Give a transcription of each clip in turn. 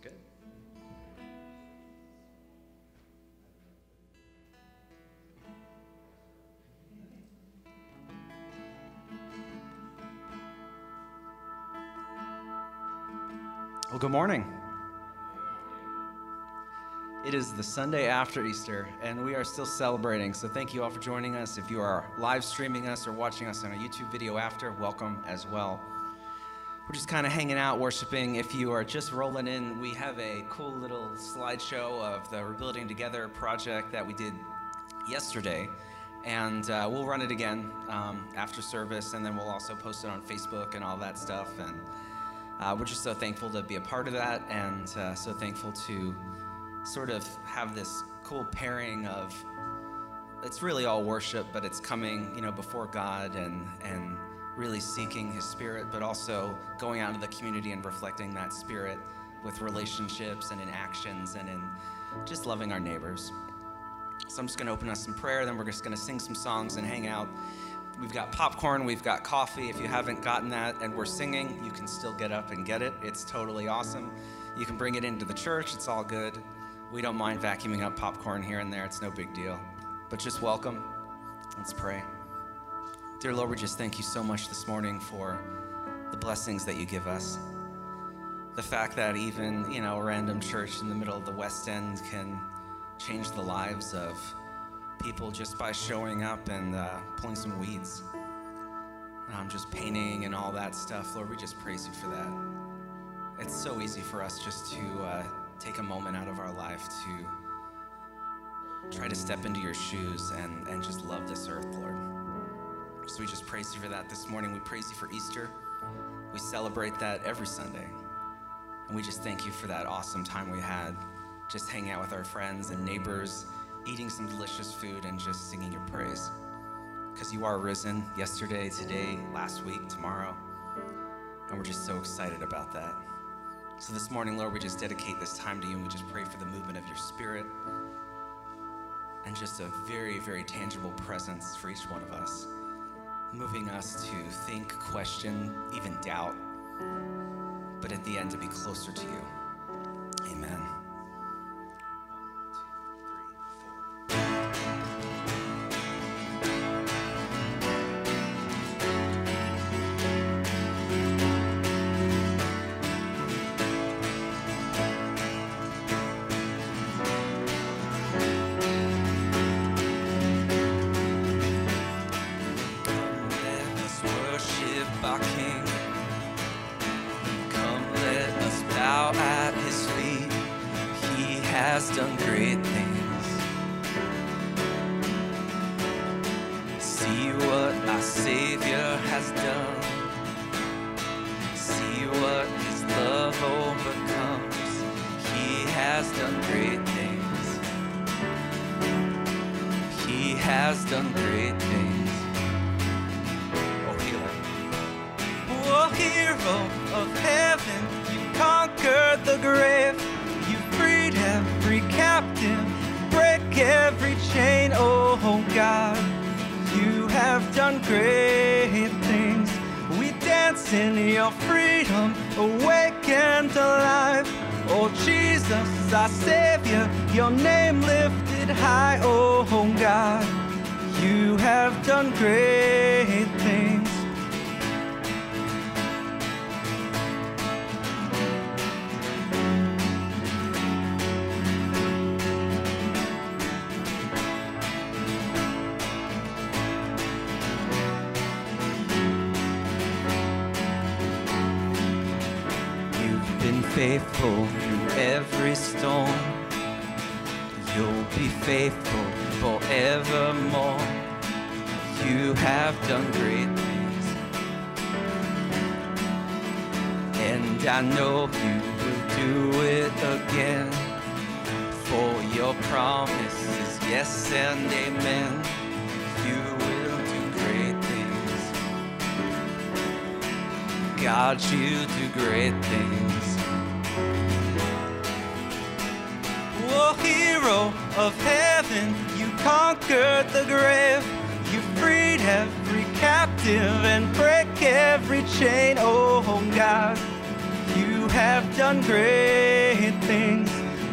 Good. Well, good morning. It is the Sunday after Easter, and we are still celebrating. So, thank you all for joining us. If you are live streaming us or watching us on a YouTube video after, welcome as well. We're just kind of hanging out, worshiping. If you are just rolling in, we have a cool little slideshow of the Rebuilding Together project that we did yesterday. And uh, we'll run it again um, after service, and then we'll also post it on Facebook and all that stuff. And uh, we're just so thankful to be a part of that, and uh, so thankful to sort of have this cool pairing of it's really all worship, but it's coming, you know, before God and and really seeking His Spirit, but also going out into the community and reflecting that Spirit with relationships and in actions and in just loving our neighbors. So I'm just going to open us in prayer, then we're just going to sing some songs and hang out. We've got popcorn, we've got coffee. If you haven't gotten that and we're singing, you can still get up and get it. It's totally awesome. You can bring it into the church, it's all good. We don't mind vacuuming up popcorn here and there, it's no big deal. But just welcome. Let's pray. Dear Lord, we just thank you so much this morning for the blessings that you give us. The fact that even, you know, a random church in the middle of the West End can change the lives of people just by showing up and uh, pulling some weeds. Um, just painting and all that stuff. Lord, we just praise you for that. It's so easy for us just to uh, take a moment out of our life to try to step into your shoes and, and just love this earth, Lord. So we just praise you for that this morning. We praise you for Easter. We celebrate that every Sunday. And we just thank you for that awesome time we had just hanging out with our friends and neighbors, eating some delicious food, and just singing your praise. Because you are risen yesterday, today, last week, tomorrow. And we're just so excited about that. So this morning, Lord, we just dedicate this time to you and we just pray for the movement of your spirit and just a very, very tangible presence for each one of us, moving us to think, question, even doubt, but at the end to be closer to you. Amen. Has done great things. Oh, healer. Oh, hero of heaven, you conquered the grave. You freed every captive, break every chain. Oh, oh, God, you have done great things. We dance in your freedom, awake and alive. Oh, Jesus, our Savior, your name lifted high. Oh, oh God, you have done great things. You've been faithful through every storm. You'll be faithful forevermore. Have done great things. And I know you will do it again. For your promise is yes and amen. You will do great things. God, you do great things. Oh, hero of heaven, you conquered the grave. Every captive and break every chain. Oh, God, you have done great things.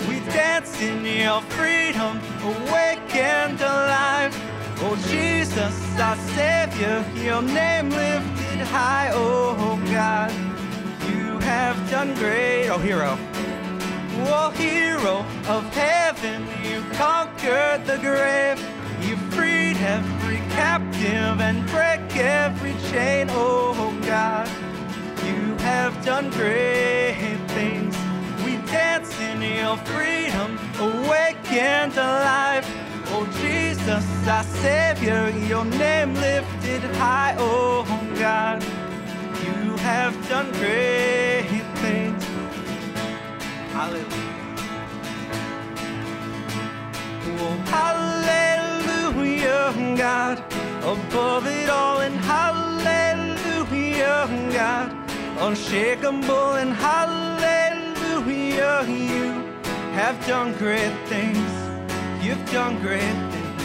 We dance in your freedom, awake and alive. Oh Jesus, our Savior, your name lifted high. Oh God, you have done great. Oh hero. Oh hero of heaven, you conquered the grave. You freed every captive and break every chain. Oh, oh God, you have done great things. We dance in your freedom, awake and alive. Oh Jesus, our Savior, your name lifted high. Oh, oh God, you have done great things. Hallelujah. Oh, hallelujah, God, above it all, and hallelujah, God, unshakable, and hallelujah, you have done great things. You've done great things.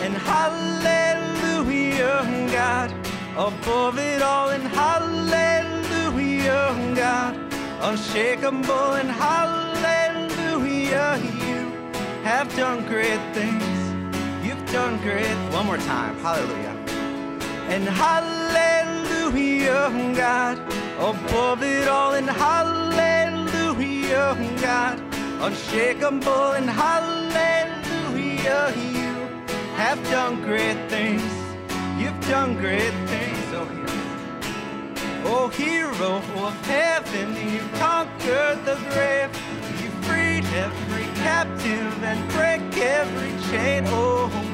And hallelujah, God, above it all, and hallelujah, God, unshakable, and hallelujah, you have done great things. Done great. One more time. Hallelujah. And hallelujah, oh God, above it all, and hallelujah, oh God, unshakable, and hallelujah, you have done great things. You've done great things, oh hero. Oh hero of heaven, you conquered the grave. Every captive and break every chain, oh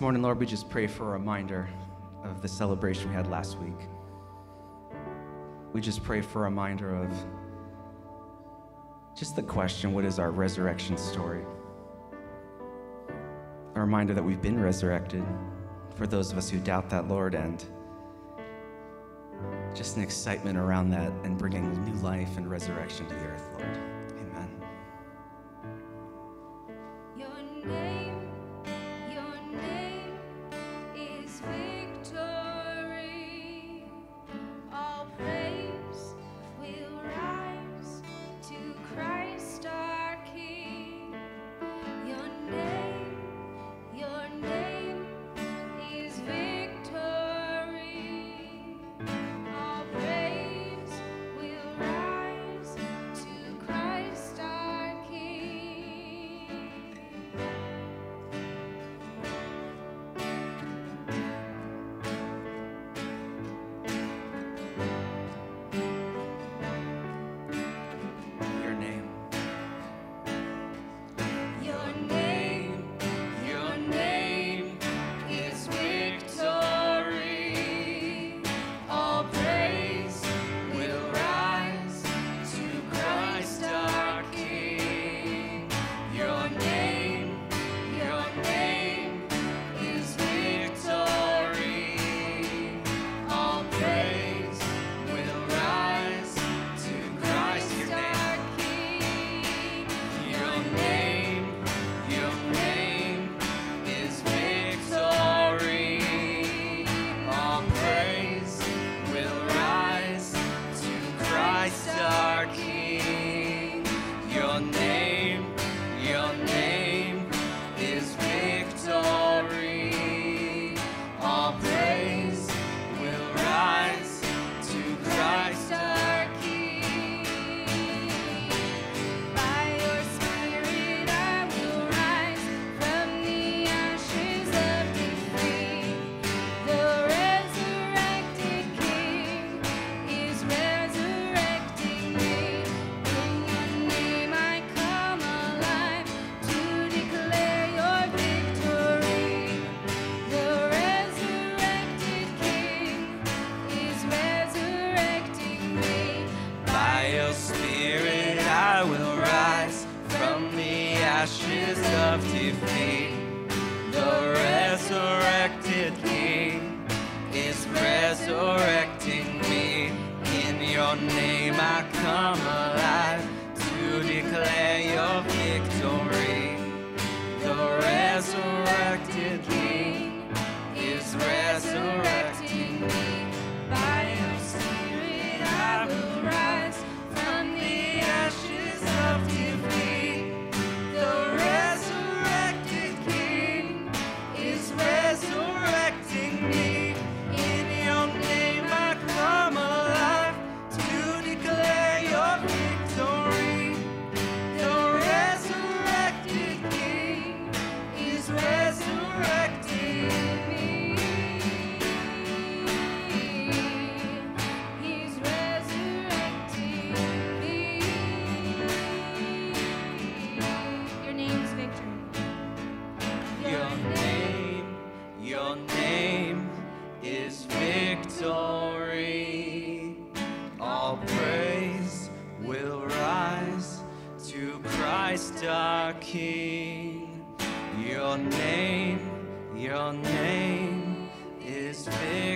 Morning, Lord, we just pray for a reminder of the celebration we had last week. We just pray for a reminder of just the question what is our resurrection story? a reminder that we've been resurrected for those of us who doubt that, Lord, and just an excitement around that and bringing new life and resurrection to the earth, Lord. Amen.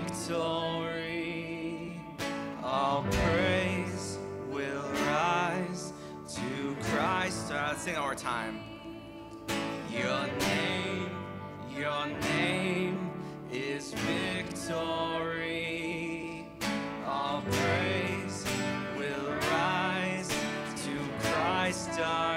Victory. All praise will rise to Christ So our let's sing it one more time. your name, your name is victory. All praise will rise to Christ uh,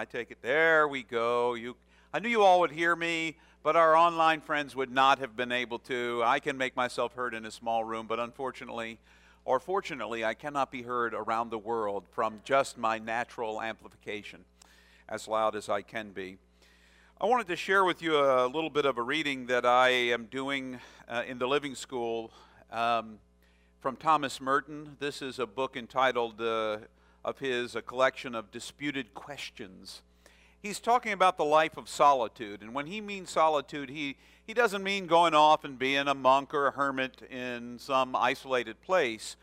I take it. There we go. You, I knew you all would hear me, but our online friends would not have been able to. I can make myself heard in a small room, but unfortunately, or fortunately, I cannot be heard around the world from just my natural amplification, as loud as I can be. I wanted to share with you a little bit of a reading that I am doing uh, in the Living School um, from Thomas Merton. This is a book entitled uh, of his, a collection of disputed questions. He's talking about the life of solitude, and when he means solitude, he, he doesn't mean going off and being a monk or a hermit in some isolated place,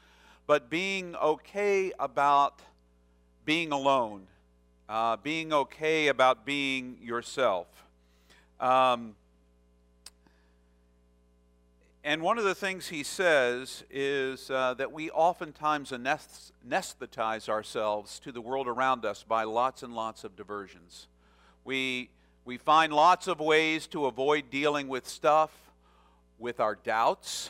but being okay about being alone uh, being okay about being yourself. Um, and one of the things he says is uh, that we oftentimes anes- anesthetize ourselves to the world around us by lots and lots of diversions. We, we find lots of ways to avoid dealing with stuff, with our doubts,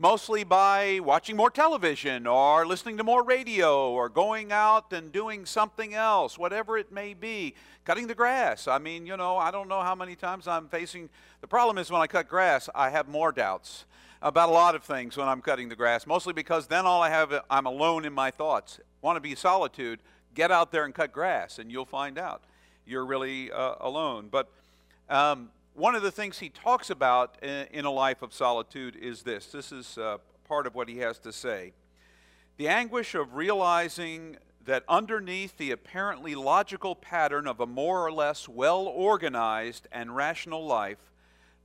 mostly by watching more television or listening to more radio or going out and doing something else, whatever it may be. Cutting the grass. I mean, you know, I don't know how many times I'm facing. The problem is when I cut grass, I have more doubts about a lot of things when I'm cutting the grass, mostly because then all I have, I'm alone in my thoughts. Want to be solitude? Get out there and cut grass, and you'll find out you're really uh, alone. But um, one of the things he talks about in, a life of solitude is this. This is uh, part of what he has to say. The anguish of realizing that underneath the apparently logical pattern of a more or less well organized and rational life,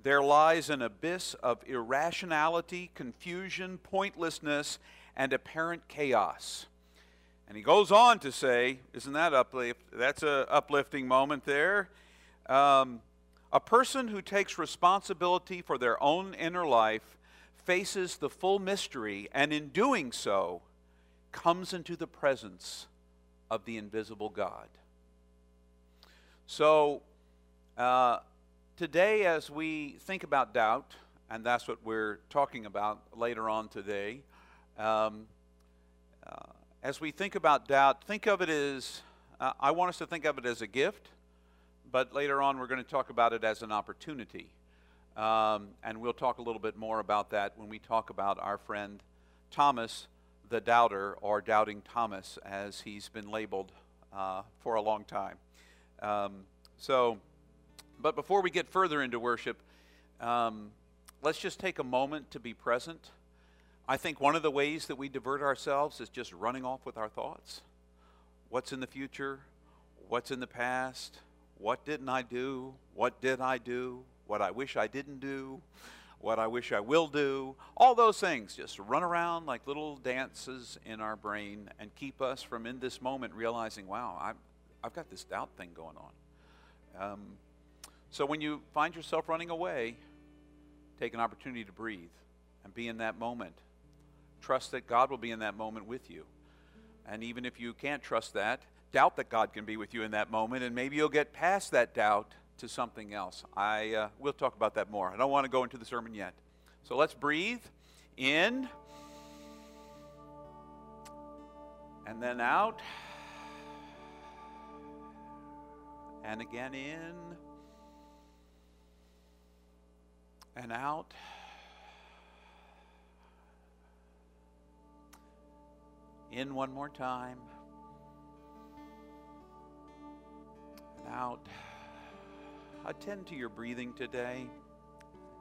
there lies an abyss of irrationality, confusion, pointlessness, and apparent chaos. And he goes on to say, isn't that uplift? That's a uplifting moment there. Um, a person who takes responsibility for their own inner life faces the full mystery, and in doing so, comes into the presence of the invisible God. So, uh, today, as we think about doubt, and that's what we're talking about later on today, um, uh, as we think about doubt, think of it as, uh, I want us to think of it as a gift, but later on we're going to talk about it as an opportunity. Um, and we'll talk a little bit more about that when we talk about our friend Thomas the Doubter, or Doubting Thomas, as he's been labeled uh, for a long time. Um, so, but before we get further into worship, um, let's just take a moment to be present I think one of the ways that we divert ourselves is just running off with our thoughts. What's in the future? What's in the past? What didn't I do? What did I do? What I wish I didn't do? What I wish I will do? All those things just run around like little dances in our brain and keep us from in this moment realizing, wow, I've, I've got this doubt thing going on. Um, so when you find yourself running away, take an opportunity to breathe and be in that moment. Trust that God will be in that moment with you. And even if you can't trust that, doubt that God can be with you in that moment, and maybe you'll get past that doubt to something else. I uh, we'll talk about that more. I don't want to go into the sermon yet. So let's breathe in and then out. And again in and out. In one more time. Out. Attend to your breathing today.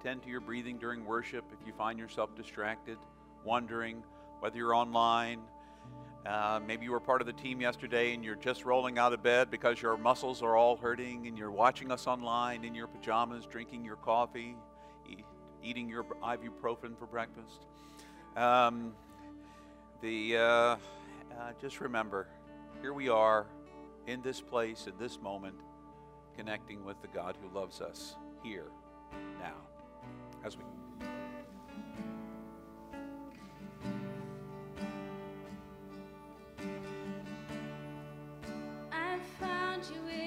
Attend to your breathing during worship if you find yourself distracted, wondering whether you're online. Uh, maybe you were part of the team yesterday and you're just rolling out of bed because your muscles are all hurting and you're watching us online in your pajamas, drinking your coffee, eating your ibuprofen for breakfast. Um, the uh, uh, just remember, here we are in this place, in this moment, connecting with the God who loves us here, now, as we. I found you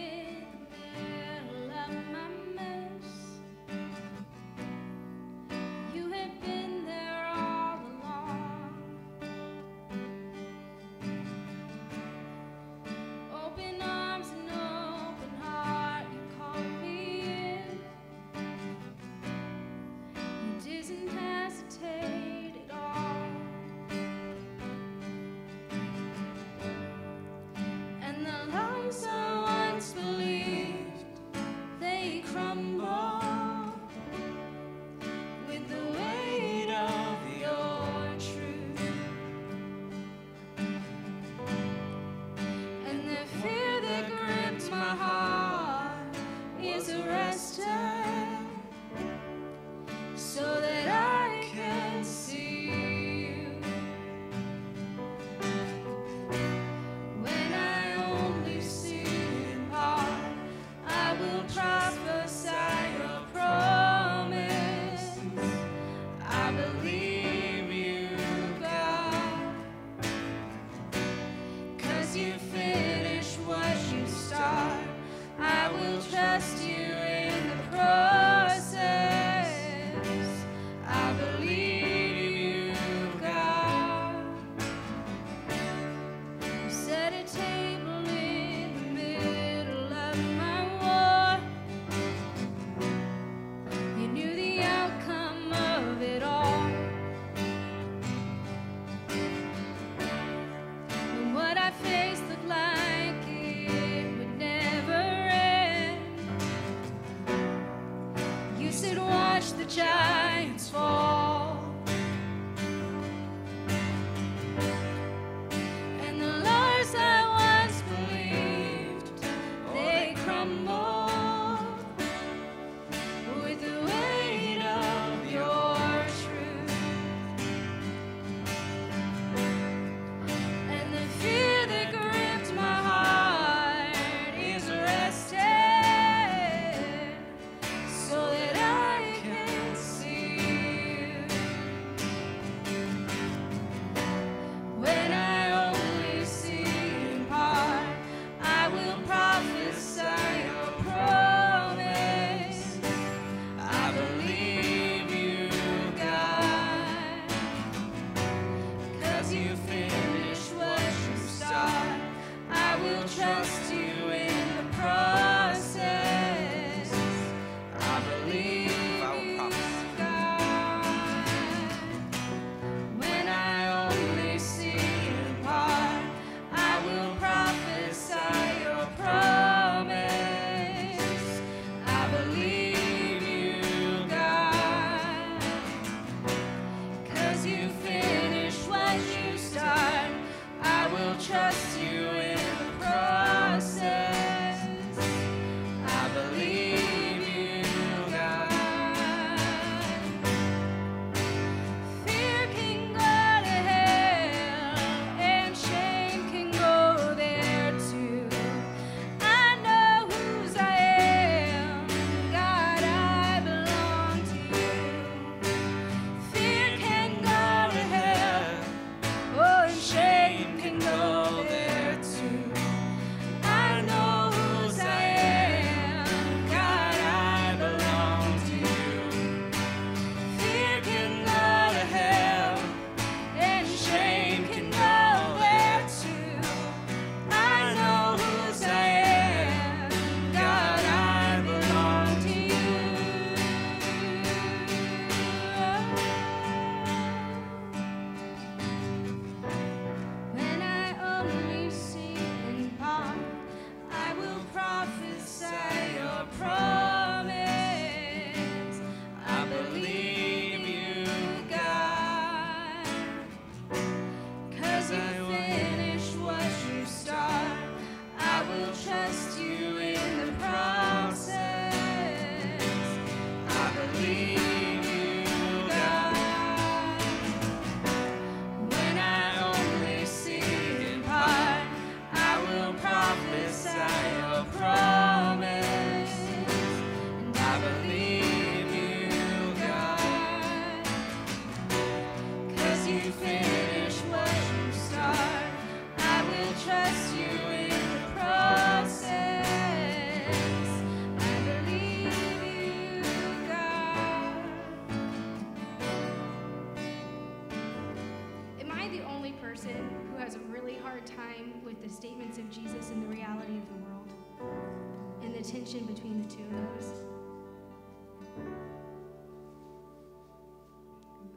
tension between the two of those.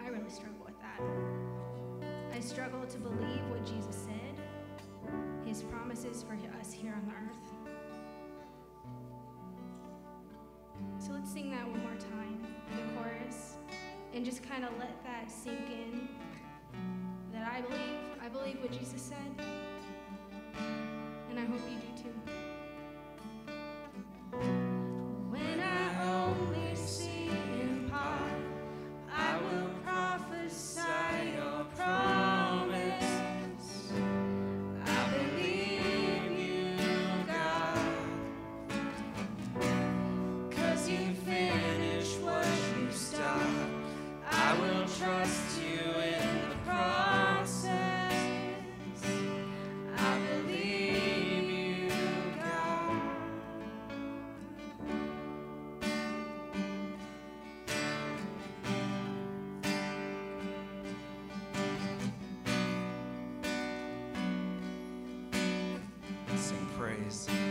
I really struggle with that. I struggle to believe what Jesus said, his promises for us here on the earth. So let's sing that one more time, the chorus, and just kind of let that sink in that I believe, I believe what Jesus said, and I hope you do too. eyes.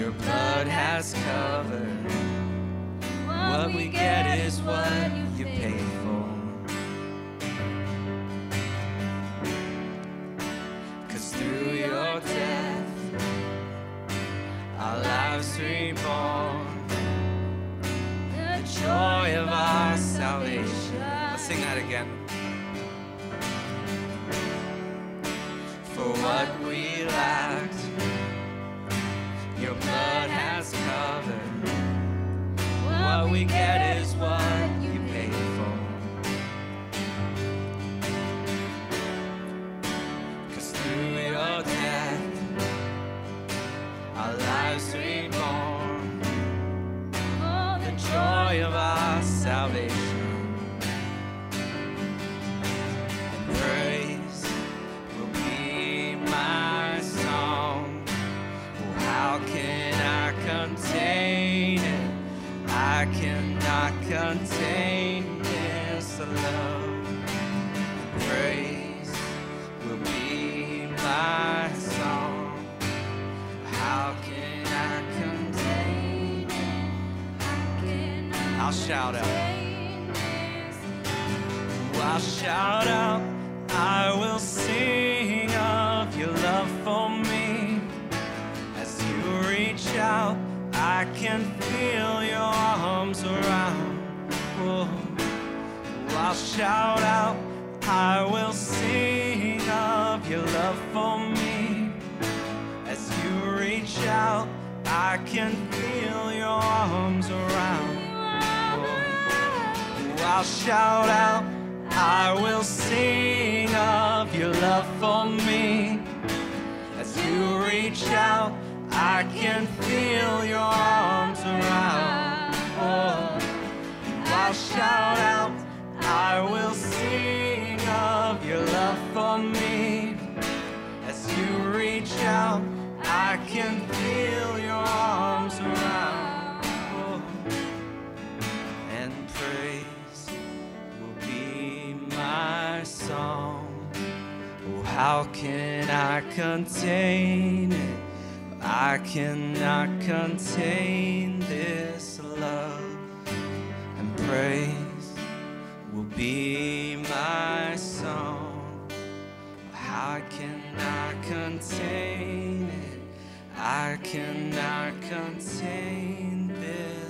Your blood has covered. What we get is what you paid for. Cause through your death, our lives reborn. The joy of our salvation. Let's sing that again. For what we lack. What we get is what. Reach out, I can feel your arms around. Oh, I'll shout out, I will sing of your love for me. As you reach out, I can feel your arms I will sing of your love for me. As you reach out, I can feel your arms around. Oh, I shout out, I will sing of your love for me. As you reach out, I can feel your how can I contain it? I cannot contain this love and praise will be my song. How can I contain it. I cannot contain this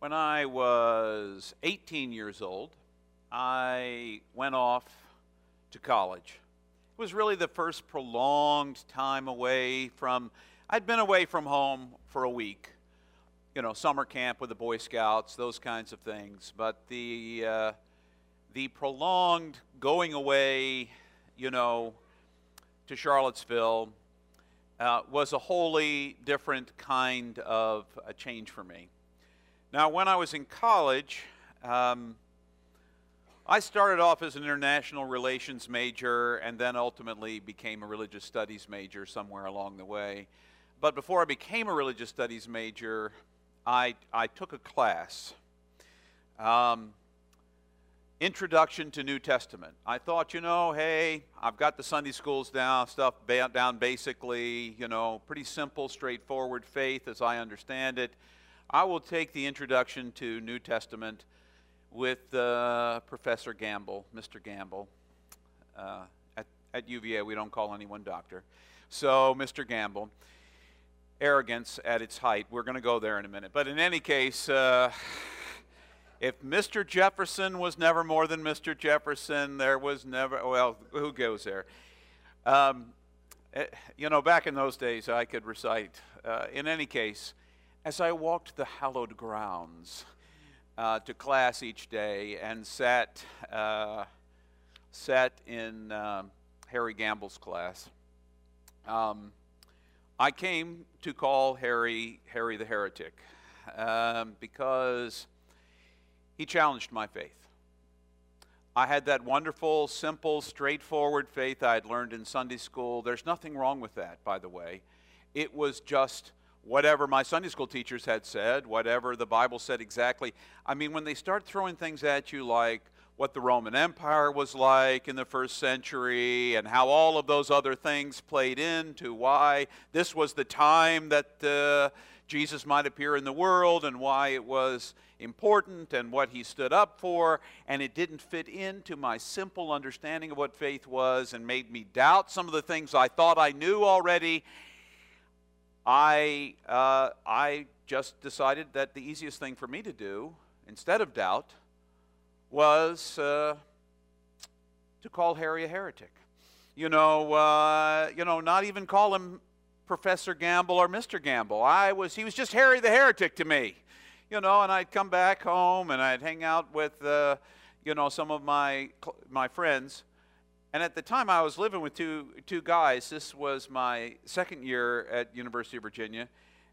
When I was 18 years old, I went off to college. It was really the first prolonged time away from, I'd been away from home for a week, you know, summer camp with the Boy Scouts, those kinds of things. But the, uh, the prolonged going away, you know, to Charlottesville uh, was a wholly different kind of a change for me. Now, when I was in college, um, I started off as an international relations major and then ultimately became a religious studies major somewhere along the way. But before I became a religious studies major, I, I took a class. Um, Introduction to New Testament. I thought, you know, hey, I've got the Sunday schools down, stuff down basically, you know, pretty simple, straightforward faith as I understand it. I will take the introduction to New Testament with uh, Professor Gamble, Mr. Gamble. Uh, at, at UVA, we don't call anyone doctor. So, Mr. Gamble. Arrogance at its height. We're going to go there in a minute. But in any case, uh, if Mr. Jefferson was never more than Mr. Jefferson, there was never, well, who goes there? Um, eh, you know, back in those days, I could recite. Uh, in any case, as I walked the hallowed grounds uh, to class each day and sat, uh, sat in um, Harry Gamble's class, um, I came to call Harry Harry the heretic um, because he challenged my faith. I had that wonderful, simple, straightforward faith I had learned in Sunday school. There's nothing wrong with that, by the way. It was just whatever my Sunday school teachers had said, whatever the Bible said exactly. I mean, when they start throwing things at you like what the Roman Empire was like in the first century and how all of those other things played into why this was the time that uh, Jesus might appear in the world and why it was important and what he stood up for, and it didn't fit into my simple understanding of what faith was and made me doubt some of the things I thought I knew already I, uh, I just decided that the easiest thing for me to do, instead of doubt, was uh, to call Harry a heretic. You know, uh, you know, not even call him Professor Gamble or Mr. Gamble. I was, he was just Harry the heretic to me. You know, and I'd come back home and I'd hang out with, uh, you know, some of my my friends, and at the time, I was living with two, two guys. This was my second year at University of Virginia.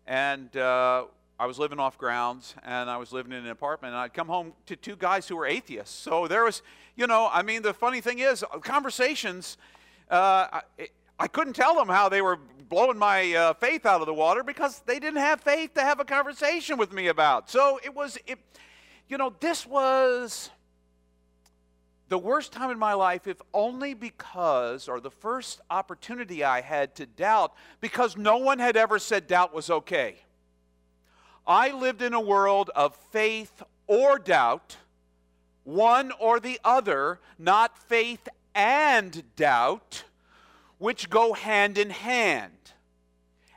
And uh, I was living off grounds, and I was living in an apartment. And I'd come home to two guys who were atheists. So there was, you know, I mean, the funny thing is, conversations, uh, I, I, couldn't tell them how they were blowing my uh, faith out of the water because they didn't have faith to have a conversation with me about. So it was, it, you know, this was the worst time in my life, if only because, or the first opportunity I had to doubt, because no one had ever said doubt was okay. I lived in a world of faith or doubt, one or the other, not faith and doubt, which go hand in hand.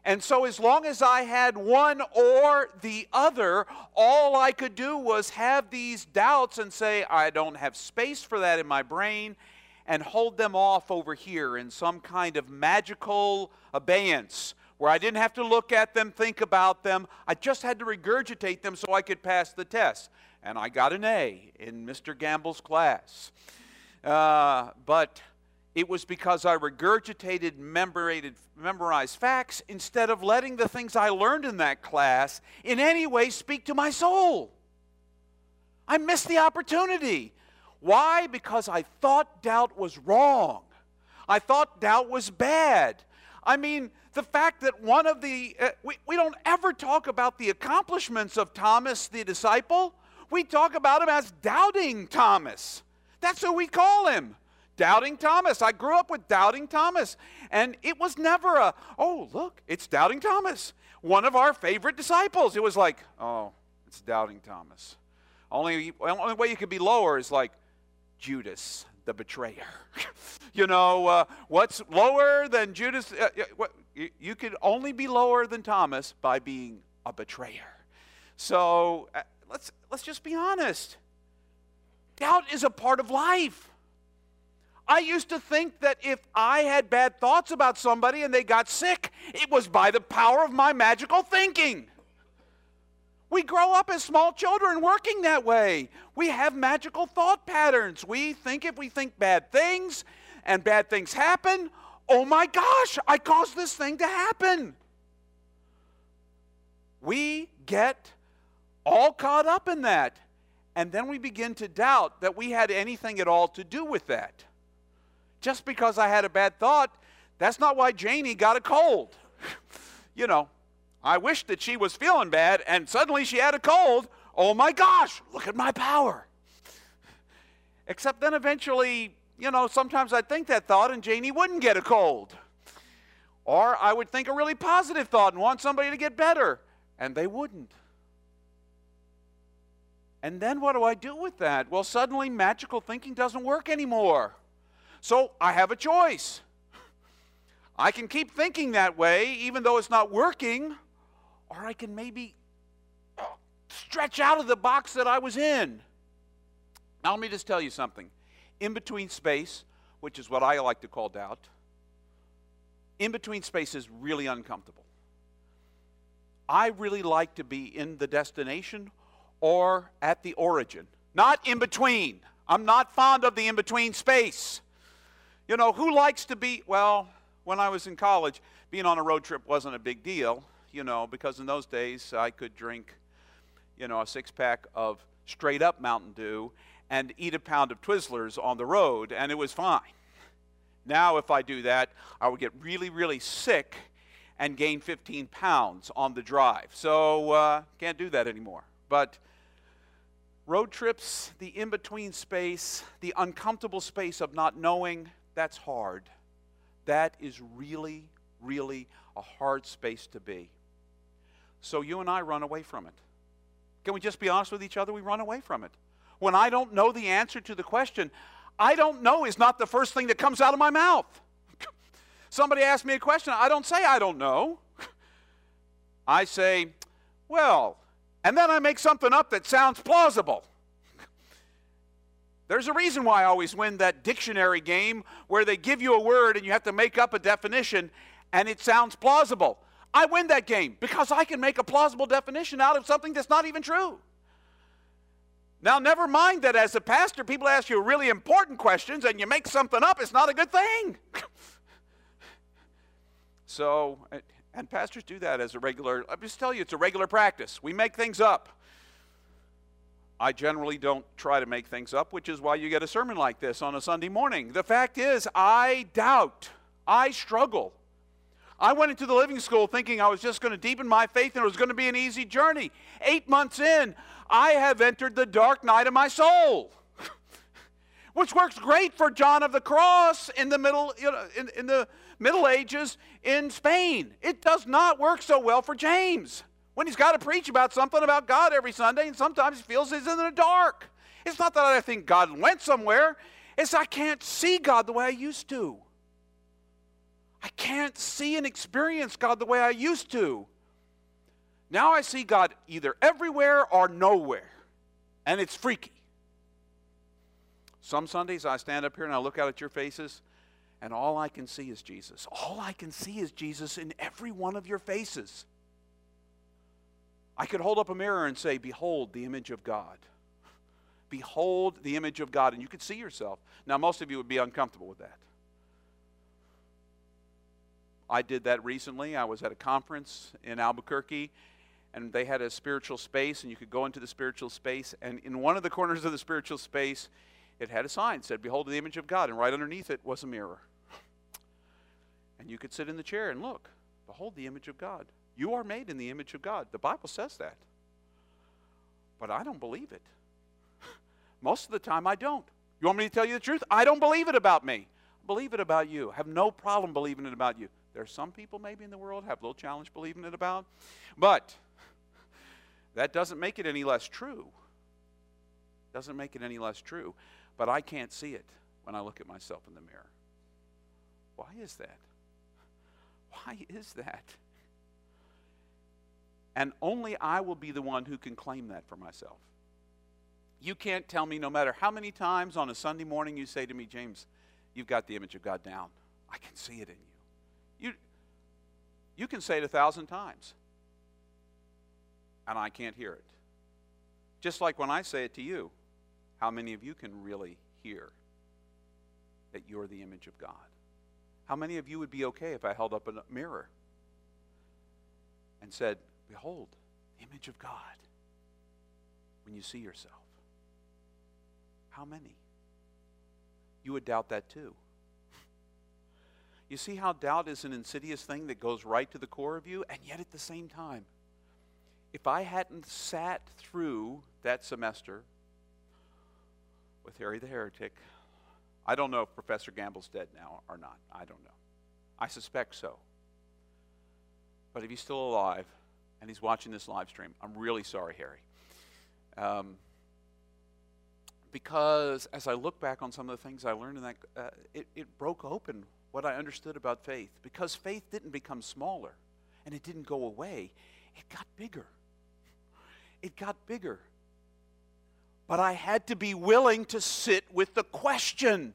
And so, as long as I had one or the other, all I could do was have these doubts and say, I don't have space for that in my brain, and hold them off over here in some kind of magical abeyance where I didn't have to look at them, think about them. I just had to regurgitate them so I could pass the test. and I got an A in Mr. Gamble's class. Uh, but it was because I regurgitated memorized facts instead of letting the things I learned in that class in any way speak to my soul. I missed the opportunity. Why? Because I thought doubt was wrong. I thought doubt was bad. I mean, the fact that one of the, uh, we, we don't ever talk about the accomplishments of Thomas the disciple. We talk about him as doubting Thomas. That's who we call him. Doubting Thomas. I grew up with Doubting Thomas. And it was never a, oh, look, it's Doubting Thomas. One of our favorite disciples. It was like, oh, it's Doubting Thomas. Only, only way you could be lower is like Judas, the betrayer. you know, uh, what's lower than Judas? Uh, what, you, you could only be lower than Thomas by being a betrayer. So uh, let's, let's just be honest. Doubt is a part of life. I used to think that if I had bad thoughts about somebody and they got sick, it was by the power of my magical thinking. We grow up as small children working that way. We have magical thought patterns. We think if we think bad things and bad things happen, oh my gosh, I caused this thing to happen. We get all caught up in that. And then we begin to doubt that we had anything at all to do with that. Just because I had a bad thought, that's not why Janie got a cold. you know, I wish that she was feeling bad and suddenly she had a cold. Oh my gosh, look at my power. Except then eventually, you know, sometimes I'd think that thought and Janie wouldn't get a cold. Or I would think a really positive thought and want somebody to get better, and they wouldn't. And then what do I do with that? Well, suddenly magical thinking doesn't work anymore. So I have a choice. I can keep thinking that way even though it's not working, or I can maybe uh, stretch out of the box that I was in. Now, let me just tell you something. In between space, which is what I like to call doubt, in between space is really uncomfortable. I really like to be in the destination or at the origin, not in between. I'm not fond of the in between space. You know, who likes to be, well, when I was in college, being on a road trip wasn't a big deal, you know, because in those days I could drink, you know, a six pack of straight up Mountain Dew and eat a pound of Twizzlers on the road, and it was fine. Now, if I do that, I would get really, really sick and gain 15 pounds on the drive. So, uh, can't do that anymore. But road trips, the in between space, the uncomfortable space of not knowing, that's hard. That is really, really a hard space to be. So you and I run away from it. Can we just be honest with each other? We run away from it. When I don't know the answer to the question, I don't know is not the first thing that comes out of my mouth. Somebody asks me a question, I don't say I don't know. I say, well, and then I make something up that sounds plausible. There's a reason why I always win that dictionary game where they give you a word and you have to make up a definition and it sounds plausible. I win that game because I can make a plausible definition out of something that's not even true. Now, never mind that as a pastor, people ask you really important questions and you make something up, it's not a good thing. so, and pastors do that as a regular, I just tell you, it's a regular practice. We make things up. I generally don't try to make things up, which is why you get a sermon like this on a Sunday morning. The fact is, I doubt, I struggle. I went into the living school thinking I was just going to deepen my faith and it was going to be an easy journey. Eight months in, I have entered the dark night of my soul, which works great for John of the Cross in the middle, you know, in, in the Middle Ages in Spain. It does not work so well for James when he's got to preach about something about God every Sunday, and sometimes he feels he's in the dark. It's not that I think God went somewhere, it's I can't see God the way I used to. I can't see and experience God the way I used to. Now I see God either everywhere or nowhere, and it's freaky. Some Sundays I stand up here and I look out at your faces, and all I can see is Jesus. All I can see is Jesus in every one of your faces. I could hold up a mirror and say, Behold the image of God. Behold the image of God. And you could see yourself. Now, most of you would be uncomfortable with that. I did that recently. I was at a conference in Albuquerque, and they had a spiritual space, and you could go into the spiritual space. And in one of the corners of the spiritual space, it had a sign that said, Behold the image of God. And right underneath it was a mirror. And you could sit in the chair and look. Behold the image of God. You are made in the image of God. The Bible says that. But I don't believe it. Most of the time, I don't. You want me to tell you the truth? I don't believe it about me. I believe it about you. I have no problem believing it about you. There are some people maybe in the world have a little challenge believing it about, but that doesn't make it any less true. Doesn't make it any less true. But I can't see it when I look at myself in the mirror. Why is that? Why is that? And only I will be the one who can claim that for myself. You can't tell me, no matter how many times on a Sunday morning you say to me, James, you've got the image of God down. I can see it in you. You, you can say it a thousand times, and I can't hear it. Just like when I say it to you, how many of you can really hear that you're the image of God? How many of you would be okay if I held up a mirror and said, Behold, the image of God when you see yourself? How many? You would doubt that too. You see how doubt is an insidious thing that goes right to the core of you, and yet at the same time, if I hadn't sat through that semester with Harry the Heretic, I don't know if Professor Gamble's dead now or not. I don't know. I suspect so. But if he's still alive and he's watching this live stream, I'm really sorry, Harry. Um, because as I look back on some of the things I learned in that, uh, it, it broke open what I understood about faith. Because faith didn't become smaller and it didn't go away, it got bigger. It got bigger. But I had to be willing to sit with the question.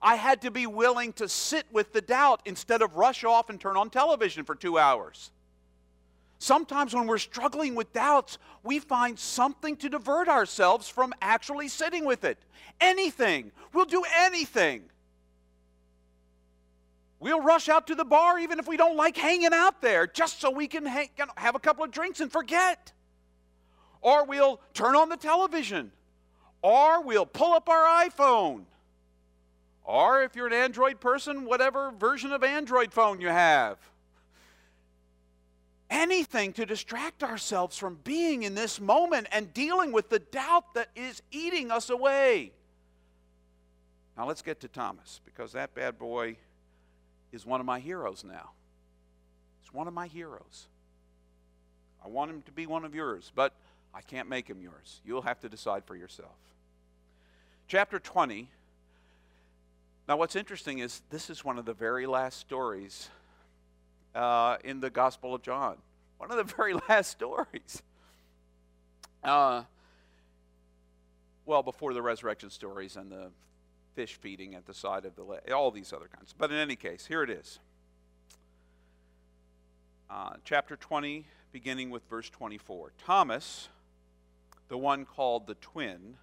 I had to be willing to sit with the doubt instead of rush off and turn on television for two hours. Sometimes when we're struggling with doubts, we find something to divert ourselves from actually sitting with it. Anything. We'll do anything. We'll rush out to the bar even if we don't like hanging out there, just so we can hang, have a couple of drinks and forget. Or we'll turn on the television. Or we'll pull up our iPhone or if you're an Android person, whatever version of Android phone you have. Anything to distract ourselves from being in this moment and dealing with the doubt that is eating us away. Now let's get to Thomas because that bad boy is one of my heroes now. He's one of my heroes. I want him to be one of yours, but I can't make him yours. You'll have to decide for yourself. Chapter 20 now, what's interesting is this is one of the very last stories uh, in the Gospel of John. One of the very last stories. Uh, well, before the resurrection stories and the fish feeding at the side of the lake, all these other kinds. But in any case, here it is. Uh, chapter 20, beginning with verse 24. Thomas, the one called the twin,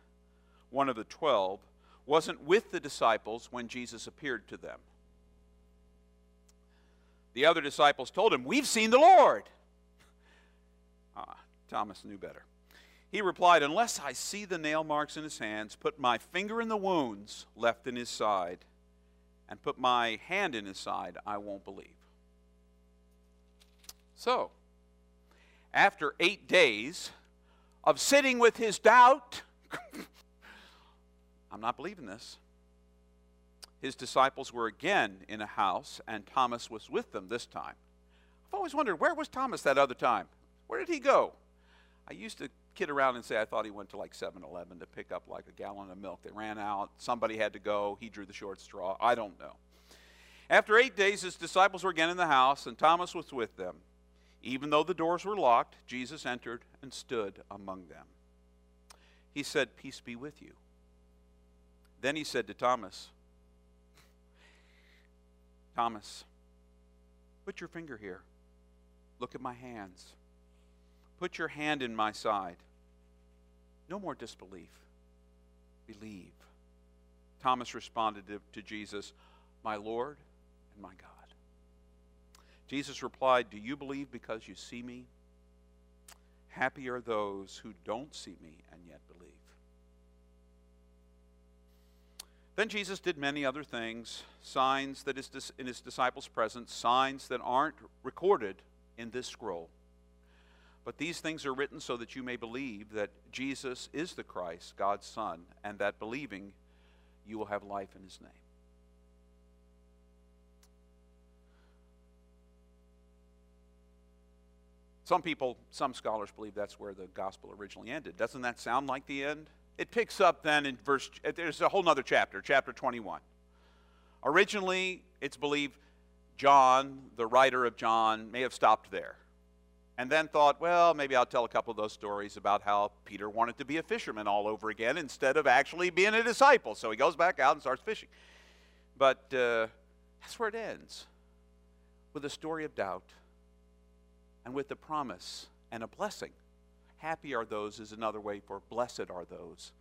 one of the twelve, wasn't with the disciples when Jesus appeared to them. The other disciples told him, We've seen the Lord. Ah, Thomas knew better. He replied, Unless I see the nail marks in his hands, put my finger in the wounds left in his side, and put my hand in his side, I won't believe. So, after eight days of sitting with his doubt, I'm not believing this. His disciples were again in a house, and Thomas was with them this time. I've always wondered, where was Thomas that other time? Where did he go? I used to kid around and say I thought he went to like 7 Eleven to pick up like a gallon of milk. They ran out. Somebody had to go. He drew the short straw. I don't know. After eight days, his disciples were again in the house, and Thomas was with them. Even though the doors were locked, Jesus entered and stood among them. He said, Peace be with you. Then he said to Thomas, Thomas, put your finger here. Look at my hands. Put your hand in my side. No more disbelief. believe. Thomas responded to, Jesus, My Lord and my God. Jesus replied, Do you believe because you see me? Happy are those who don't see me and yet believe. Then Jesus did many other things, signs that is in his disciples' presence, signs that aren't recorded in this scroll. But these things are written so that you may believe that Jesus is the Christ, God's Son, and that believing you will have life in his name. Some people, some scholars believe that's where the gospel originally ended. Doesn't that sound like the end? It picks up then in verse, there's a whole other chapter, chapter 21. Originally, it's believed John, the writer of John, may have stopped there and then thought, well, maybe I'll tell a couple of those stories about how Peter wanted to be a fisherman all over again instead of actually being a disciple. So he goes back out and starts fishing. But uh, that's where it ends with a story of doubt and with the promise and a blessing Happy are those is another way for blessed are those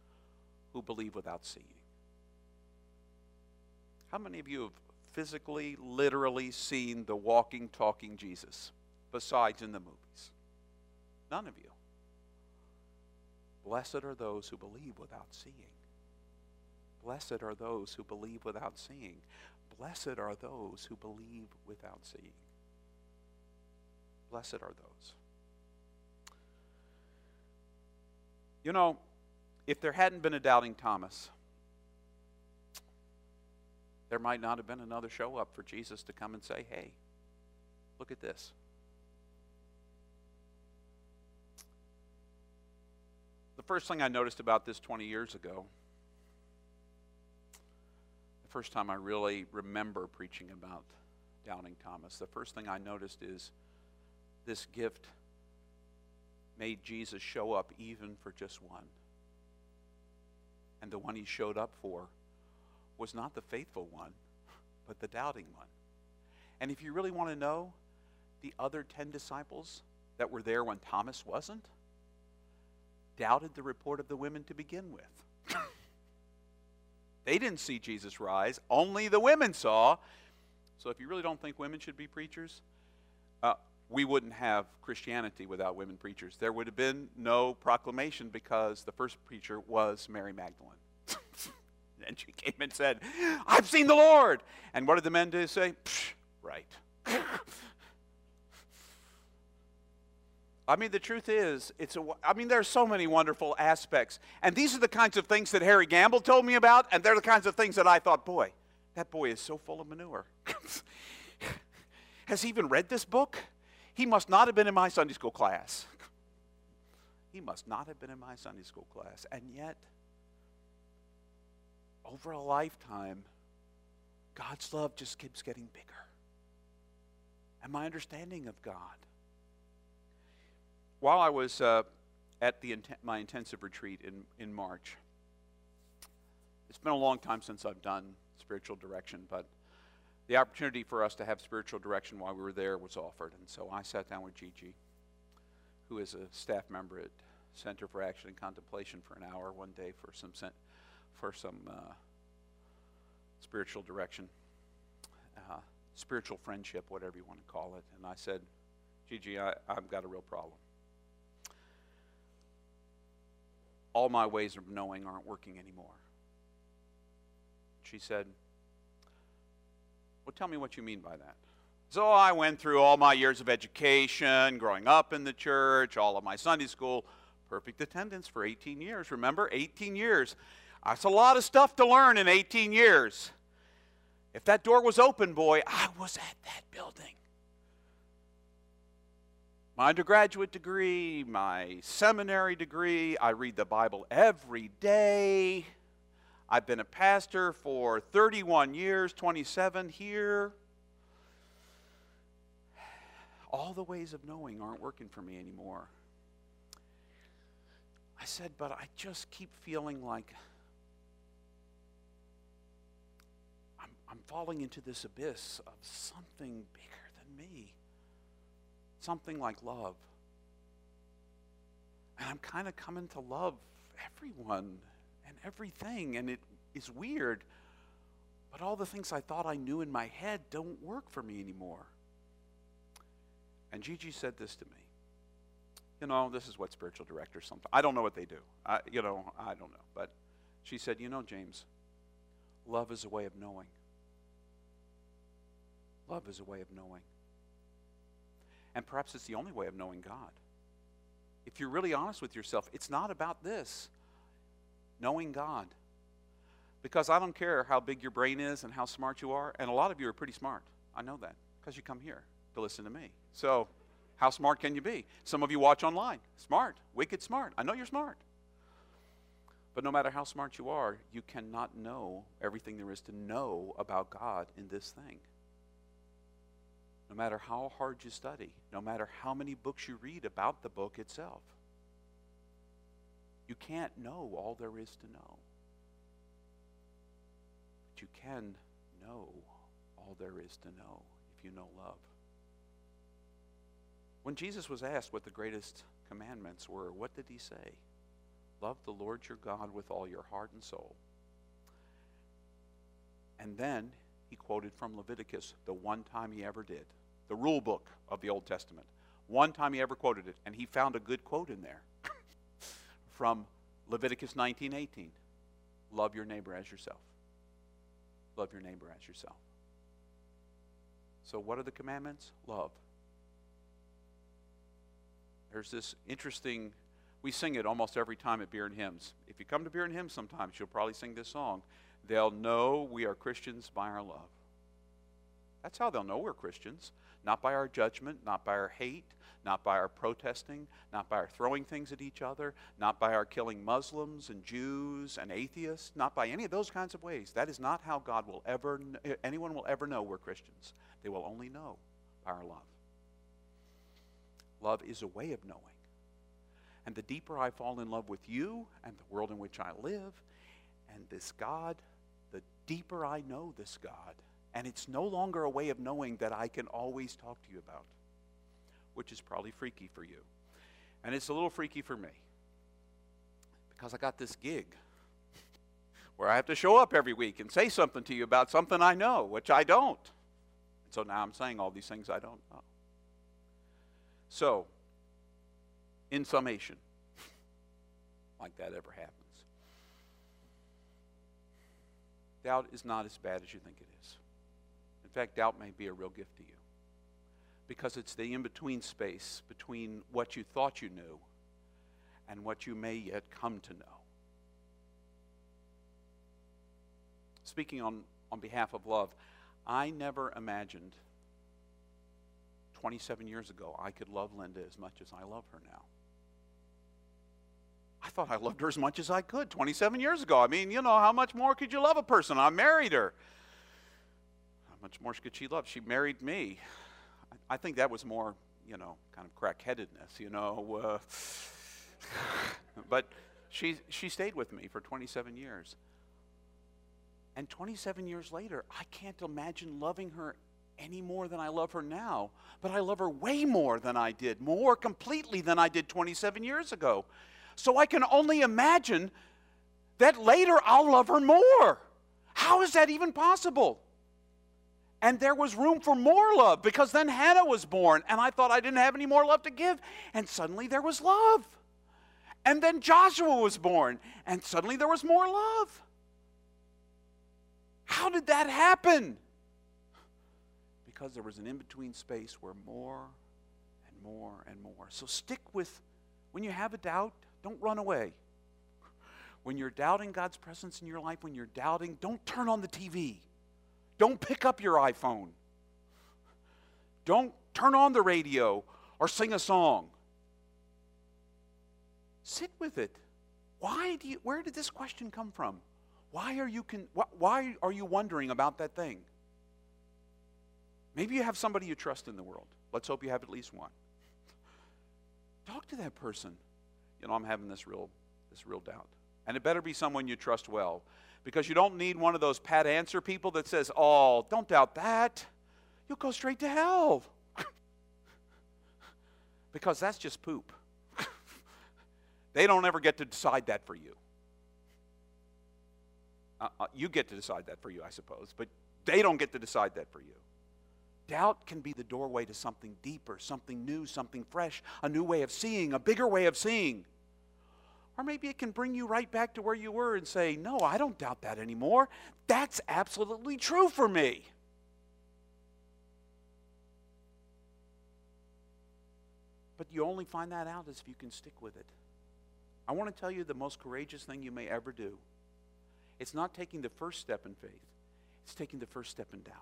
who believe without seeing. How many of you have physically, literally seen the walking, talking Jesus besides in the movies? None of you. Blessed are those who believe without seeing. Blessed are those who believe without seeing. Blessed are those who believe without seeing. Blessed are those. You know, if there hadn't been a doubting Thomas, there might not have been another show up for Jesus to come and say, hey, look at this. The first thing I noticed about this 20 years ago, the first time I really remember preaching about doubting Thomas, the first thing I noticed is this gift made Jesus show up even for just one. And the one he showed up for was not the faithful one, but the doubting one. And if you really want to know, the other 10 disciples that were there when Thomas wasn't doubted the report of the women to begin with. they didn't see Jesus rise, only the women saw. So if you really don't think women should be preachers, uh, we wouldn't have Christianity without women preachers. There would have been no proclamation because the first preacher was Mary Magdalene. and she came and said, I've seen the Lord. And what did the men do say? right. I mean, the truth is, it's a, I mean, there are so many wonderful aspects. And these are the kinds of things that Harry Gamble told me about, and they're the kinds of things that I thought, boy, that boy is so full of manure. Has he even read this book? He must not have been in my Sunday school class. he must not have been in my Sunday school class. And yet, over a lifetime, God's love just keeps getting bigger. And my understanding of God. While I was uh, at the my intensive retreat in, in March, it's been a long time since I've done spiritual direction, but the opportunity for us to have spiritual direction while we were there was offered. And so I sat down with Gigi, who is a staff member at Center for Action and Contemplation, for an hour one day for some for some uh, spiritual direction, uh, spiritual friendship, whatever you want to call it. And I said, Gigi, I, I've got a real problem. All my ways of knowing aren't working anymore. She said, well, tell me what you mean by that. So I went through all my years of education, growing up in the church, all of my Sunday school, perfect attendance for 18 years. Remember, 18 years. That's a lot of stuff to learn in 18 years. If that door was open, boy, I was at that building. My undergraduate degree, my seminary degree, I read the Bible every day. I've been a pastor for 31 years, 27 here. All the ways of knowing aren't working for me anymore. I said, but I just keep feeling like I'm, I'm falling into this abyss of something bigger than me, something like love. And I'm kind of coming to love everyone and everything, and it is weird. But all the things I thought I knew in my head don't work for me anymore. And Gigi said this to me. You know, this is what spiritual directors sometimes, I don't know what they do. I, you know, I don't know. But she said, You know, James, love is a way of knowing. Love is a way of knowing. And perhaps it's the only way of knowing God. If you're really honest with yourself, it's not about this knowing God. Because I don't care how big your brain is and how smart you are, and a lot of you are pretty smart. I know that because you come here to listen to me. So, how smart can you be? Some of you watch online. Smart, wicked smart. I know you're smart. But no matter how smart you are, you cannot know everything there is to know about God in this thing. No matter how hard you study, no matter how many books you read about the book itself, you can't know all there is to know. But you can know all there is to know if you know love. When Jesus was asked what the greatest commandments were, what did he say? Love the Lord your God with all your heart and soul. And then he quoted from Leviticus the one time he ever did, the rule book of the Old Testament. One time he ever quoted it, and he found a good quote in there from Leviticus 19:18. Love your neighbor as yourself. Love your neighbor as yourself. So what are the commandments? Love. There's this interesting we sing it almost every time at Beer and Hymns. If you come to Beer and Hymns sometimes, you'll probably sing this song. They'll know we are Christians by our love. That's how they'll know we're Christians. Not by our judgment, not by our hate, not by our protesting, not by our throwing things at each other, not by our killing Muslims and Jews and atheists, not by any of those kinds of ways. That is not how God will ever, eh, anyone will ever know we're Christians. They will only know by our love. Love is a way of knowing. And the deeper I fall in love with you and the world in which I live and this God, the deeper I know this God. And it's no longer a way of knowing that I can always talk to you about, which is probably freaky for you. And it's a little freaky for me because I got this gig where I have to show up every week and say something to you about something I know, which I don't. And so now I'm saying all these things I don't know. So, in summation, like that ever happens. Doubt is not as bad as you think it is. In fact, doubt may be a real gift to you because it's the in between space between what you thought you knew and what you may yet come to know. Speaking on, on behalf of love, I never imagined 27 years ago I could love Linda as much as I love her now. I thought I loved her as much as I could 27 years ago. I mean, you know, how much more could you love a person? I married her. Much more could she love? She married me. I think that was more, you know, kind of crackheadedness, you know. Uh, but she, she stayed with me for 27 years. And 27 years later, I can't imagine loving her any more than I love her now, but I love her way more than I did, more completely than I did 27 years ago. So I can only imagine that later I'll love her more. How is that even possible? And there was room for more love because then Hannah was born, and I thought I didn't have any more love to give, and suddenly there was love. And then Joshua was born, and suddenly there was more love. How did that happen? Because there was an in between space where more and more and more. So stick with, when you have a doubt, don't run away. When you're doubting God's presence in your life, when you're doubting, don't turn on the TV. Don't pick up your iPhone. Don't turn on the radio or sing a song. Sit with it. Why do you, where did this question come from? Why are you con, why are you wondering about that thing? Maybe you have somebody you trust in the world. Let's hope you have at least one. Talk to that person you know, I'm having this real, this real doubt. And it better be someone you trust well. Because you don't need one of those pat answer people that says, oh, don't doubt that. You'll go straight to hell. because that's just poop. they don't ever get to decide that for you. Uh, uh, you get to decide that for you, I suppose, but they don't get to decide that for you. Doubt can be the doorway to something deeper, something new, something fresh, a new way of seeing, a bigger way of seeing. Or maybe it can bring you right back to where you were and say, No, I don't doubt that anymore. That's absolutely true for me. But you only find that out if you can stick with it. I want to tell you the most courageous thing you may ever do. It's not taking the first step in faith, it's taking the first step in doubt.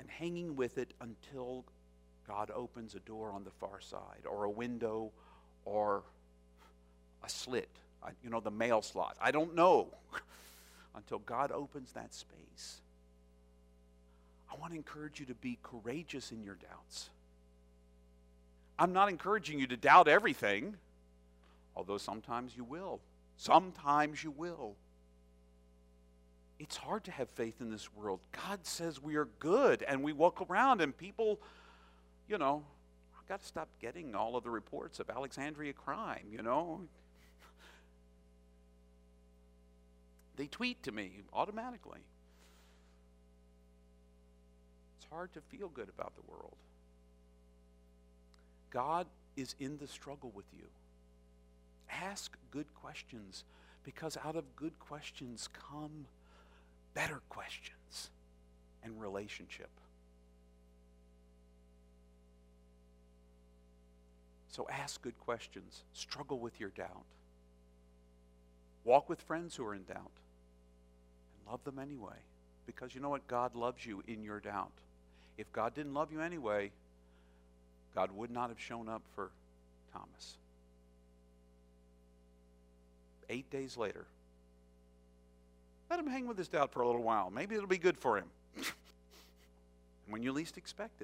And hanging with it until God opens a door on the far side, or a window, or a slit, you know, the mail slot. I don't know until God opens that space. I want to encourage you to be courageous in your doubts. I'm not encouraging you to doubt everything, although sometimes you will. Sometimes you will. It's hard to have faith in this world. God says we are good, and we walk around, and people, you know, I've got to stop getting all of the reports of Alexandria crime, you know. They tweet to me automatically It's hard to feel good about the world. God is in the struggle with you. Ask good questions because out of good questions come better questions and relationship. So ask good questions. Struggle with your doubt. Walk with friends who are in doubt and love them anyway because you know what? God loves you in your doubt. If God didn't love you anyway, God would not have shown up for Thomas. Eight days later, let him hang with his doubt for a little while. Maybe it'll be good for him. when you least expect it.